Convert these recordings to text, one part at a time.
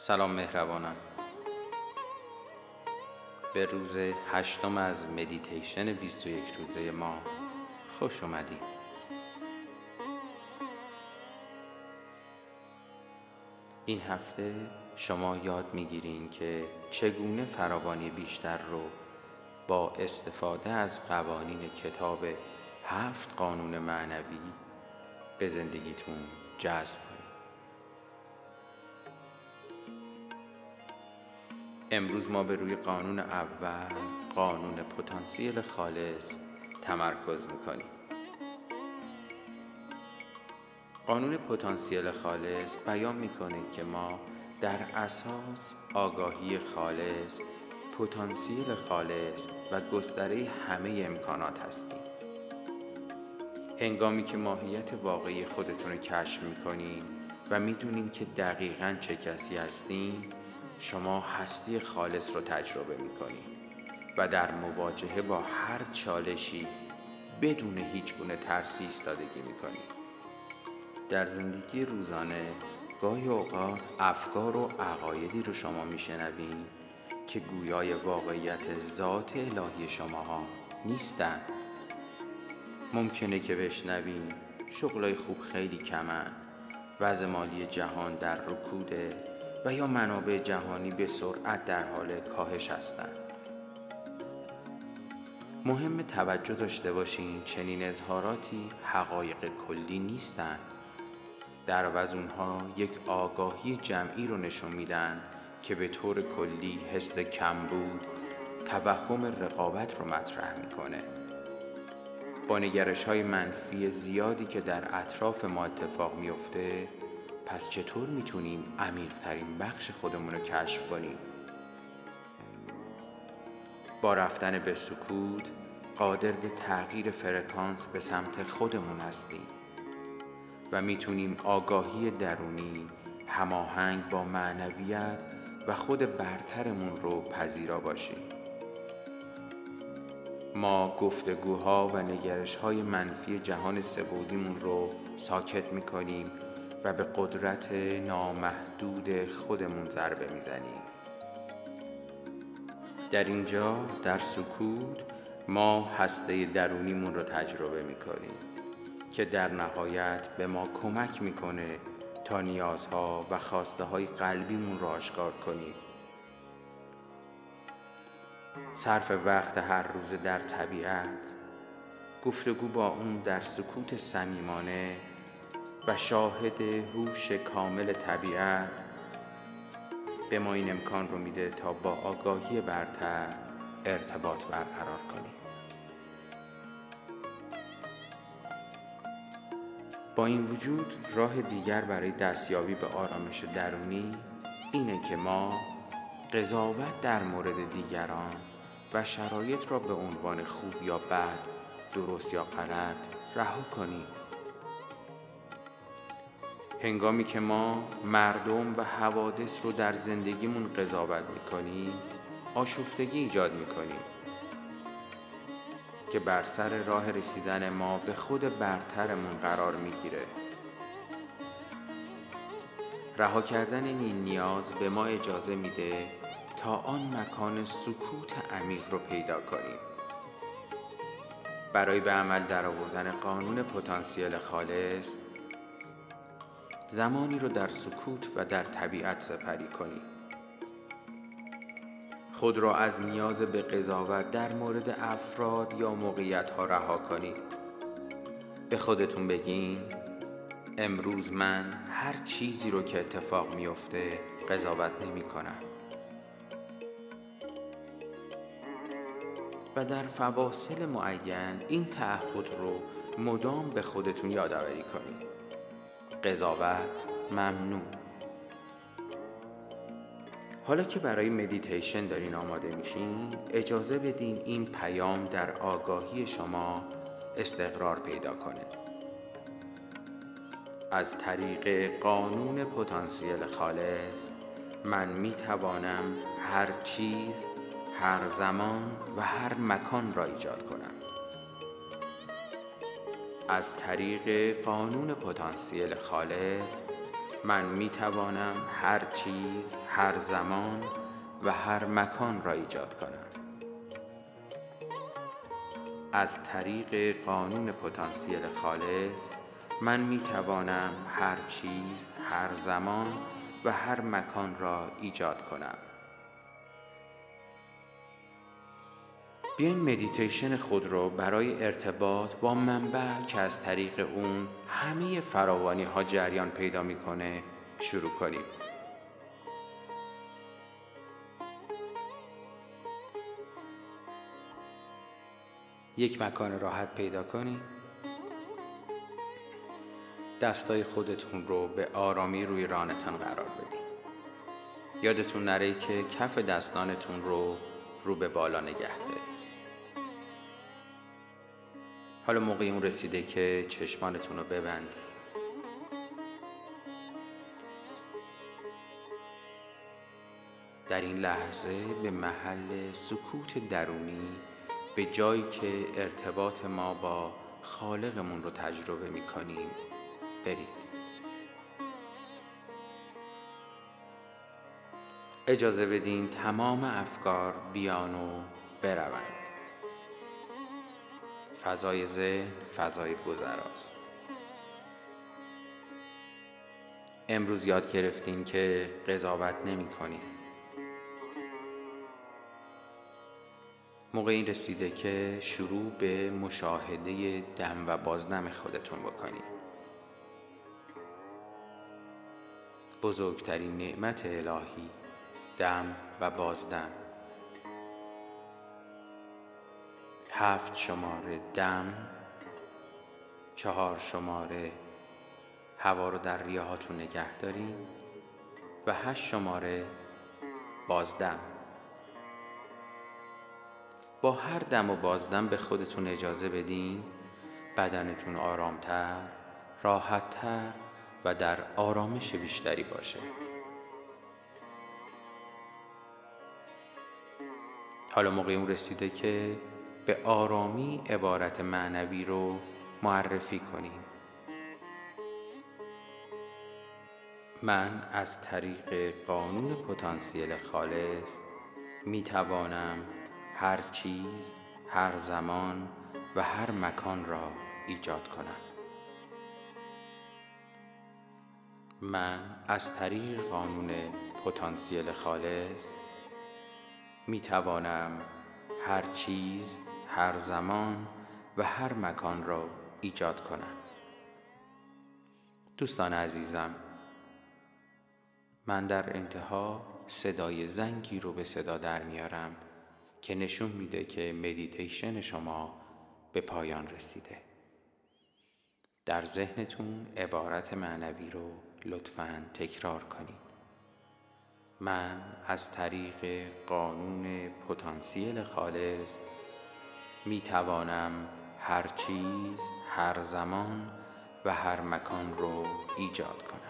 سلام مهربانان. به روز هشتم از مدیتیشن 21 روزه ما خوش اومدید. این هفته شما یاد می‌گیرین که چگونه فراوانی بیشتر رو با استفاده از قوانین کتاب هفت قانون معنوی به زندگیتون جذب امروز ما به روی قانون اول قانون پتانسیل خالص تمرکز می‌کنیم. قانون پتانسیل خالص بیان می‌کنه که ما در اساس آگاهی خالص پتانسیل خالص و گستره همه امکانات هستیم. هنگامی که ماهیت واقعی خودتون رو کشف می‌کنین و می‌دونین که دقیقا چه کسی هستین شما هستی خالص رو تجربه می‌کنید و در مواجهه با هر چالشی بدون هیچ گونه ترسی ایستادگی می‌کنید در زندگی روزانه گاهی اوقات افکار و عقایدی رو شما میشنوید که گویای واقعیت ذات الهی شماها نیستند ممکنه که بشنویم شغلای خوب خیلی کمن. وضع مالی جهان در رکوده و یا منابع جهانی به سرعت در حال کاهش هستند. مهم توجه داشته باشین چنین اظهاراتی حقایق کلی نیستند. در عوض اونها یک آگاهی جمعی رو نشون میدن که به طور کلی حس کمبود توهم رقابت رو مطرح می‌کنه با نگرش های منفی زیادی که در اطراف ما اتفاق میفته پس چطور می‌تونیم عمیقترین بخش خودمون رو کشف کنیم؟ با رفتن به سکوت قادر به تغییر فرکانس به سمت خودمون هستیم و می‌تونیم آگاهی درونی هماهنگ با معنویت و خود برترمون رو پذیرا باشیم ما گفتگوها و نگرش های منفی جهان سبودیمون رو ساکت می‌کنیم و به قدرت نامحدود خودمون ضربه می‌زنیم. در اینجا در سکوت ما هسته درونیمون رو تجربه می‌کنیم که در نهایت به ما کمک می‌کنه تا نیازها و خواسته های قلبیمون رو آشکار کنیم. صرف وقت هر روز در طبیعت گفتگو با اون در سکوت صمیمانه و شاهد هوش کامل طبیعت به ما این امکان رو میده تا با آگاهی برتر ارتباط برقرار کنیم. با این وجود راه دیگر برای دستیابی به آرامش درونی اینه که ما قضاوت در مورد دیگران و شرایط را به عنوان خوب یا بد درست یا غلط رها کنیم هنگامی که ما مردم و حوادث رو در زندگیمون قضاوت می‌کنیم آشفتگی ایجاد می‌کنیم که بر سر راه رسیدن ما به خود برترمون قرار می‌گیره. رها کردن این نیاز به ما اجازه میده تا آن مکان سکوت عمیق رو پیدا کنیم. برای به عمل درآوردن قانون پتانسیل خالص زمانی رو در سکوت و در طبیعت سپری کنید خود را از نیاز به قضاوت در مورد افراد یا موقعیت ها رها کنید به خودتون بگین امروز من هر چیزی رو که اتفاق میفته قضاوت نمی کنم و در فواصل معین این تعهد رو مدام به خودتون یادآوری کنید. قضاوت ممنوع. حالا که برای مدیتیشن دارین آماده میشین اجازه بدین این پیام در آگاهی شما استقرار پیدا کنه. از طریق قانون پتانسیل خالص من می توانم هر چیز هر زمان و هر مکان را ایجاد کنم از طریق قانون پتانسیل خالص من می توانم هر چیز هر زمان و هر مکان را ایجاد کنم. از طریق قانون پتانسیل خالص من می توانم هر چیز هر زمان و هر مکان را ایجاد کنم. بیاین مدیتیشن خود رو برای ارتباط با منبع که از طریق اون همه فراوانی ها جریان پیدا می‌کنه شروع کنیم. یک مکان راحت پیدا کنید دستای خودتون رو به آرامی روی رانتان قرار بدید یادتون نره که کف دستانتون رو رو به بالا نگه دارید. حالا موقع اون رسیده که چشمانتون رو ببندید در این لحظه به محل سکوت درونی به جایی که ارتباط ما با خالقمون رو تجربه می کنیم برید. اجازه بدین تمام افکار بیان و بروند. فضای ذهن فضای گذراست. امروز یاد گرفتین که قضاوت نمی موقع این رسیده که شروع به مشاهده دم و بازدم خودتون بکنید بزرگترین نعمت الهی دم و بازدم. هفت شماره دم چهار شماره هوا رو در ریه هاتون نگه دارین و هشت شماره بازدم. با هر دم و بازدم به خودتون اجازه بدین بدنتون آرامتر راحتتر و در آرامش بیشتری باشه. حالا موقع اون رسیده که به آرامی عبارت معنوی رو معرفی کنیم. من از طریق قانون پتانسیل خالص می توانم هر چیز هر زمان و هر مکان را ایجاد کنم. من از طریق قانون پتانسیل خالص می توانم هر چیز هر زمان و هر مکان را ایجاد کنم. دوستان عزیزم من در انتها صدای زنگی رو به صدا در میارم که نشون میده که مدیتیشن شما به پایان رسیده. در ذهنتون عبارت معنوی رو لطفا تکرار کنید. من از طریق قانون پتانسیل خالص می توانم هر چیز هر زمان و هر مکان رو ایجاد کنم.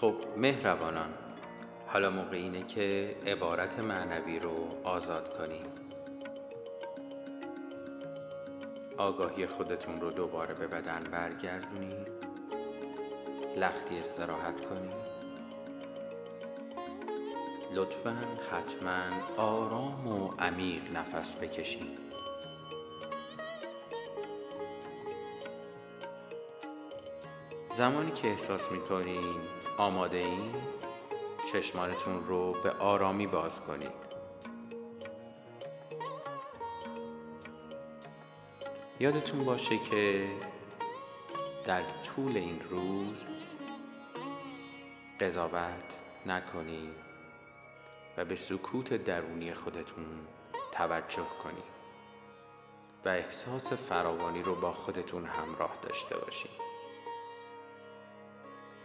خب مهربانان. حالا موقع اینه که عبارت معنوی رو آزاد کنیم. آگاهی خودتون رو دوباره به بدن برگردونید. لختی استراحت کنید. لطفا حتما آرام و عمیق نفس بکشید. زمانی که احساس می‌کنین آماده این چشمانتون رو به آرامی باز کنید یادتون باشه که در طول این روز قضاوت نکنید و به سکوت درونی خودتون توجه کنید و احساس فراوانی رو با خودتون همراه داشته باشید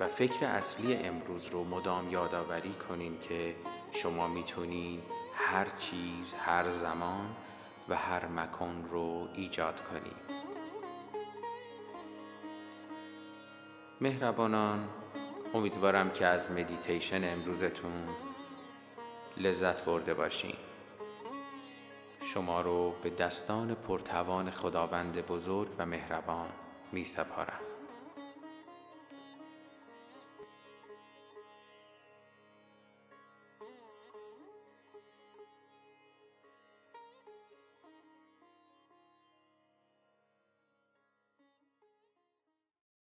و فکر اصلی امروز رو مدام یادآوری کنین که شما می‌تونین هر چیز هر زمان و هر مکان رو ایجاد کنید مهربانان امیدوارم که از مدیتیشن امروزتون لذت برده باشین. شما رو به دستان پرتوان خداوند بزرگ و مهربان می سپارم